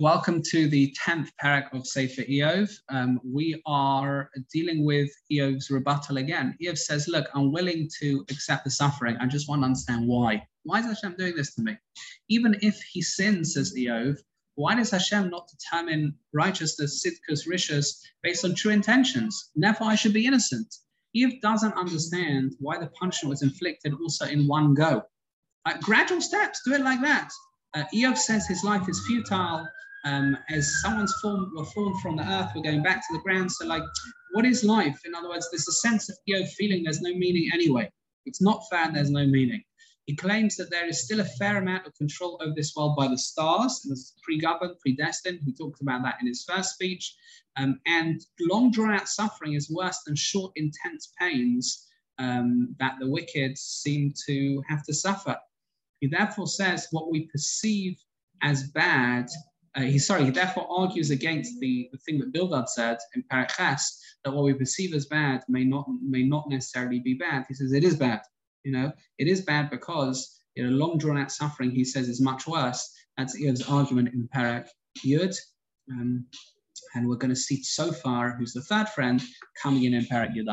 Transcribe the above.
Welcome to the 10th perek of Sefer Iyov. Um, we are dealing with Iyov's rebuttal again. Iyov says, Look, I'm willing to accept the suffering. I just want to understand why. Why is Hashem doing this to me? Even if he sins, says Iyov, why does Hashem not determine righteousness, tzidkus, rishus, based on true intentions? Therefore, I should be innocent. Iyov doesn't understand why the punishment was inflicted also in one go. Uh, gradual steps, do it like that. Uh, Iyov says his life is futile um, as someone's formed, were formed from the earth, we're going back to the ground. So, like, what is life? In other words, there's a sense of Iyov feeling there's no meaning anyway. It's not fair, there's no meaning. He claims that there is still a fair amount of control over this world by the stars, and it's pre-governed, predestined. He talked about that in his first speech. Um, and long drawn out suffering is worse than short, intense pains um, that the wicked seem to have to suffer. He therefore says what we perceive as bad uh, he sorry, he therefore argues against the, the thing that Bildad said in Perek Ches, that what we perceive as bad may not may not necessarily be bad. He says it is bad. You know, it is bad because you know, long drawn out suffering, he says, is much worse. That's his argument in Perek Yud. Um, and we're going to see Tzofar, who's the third friend, coming in in Perek Yud.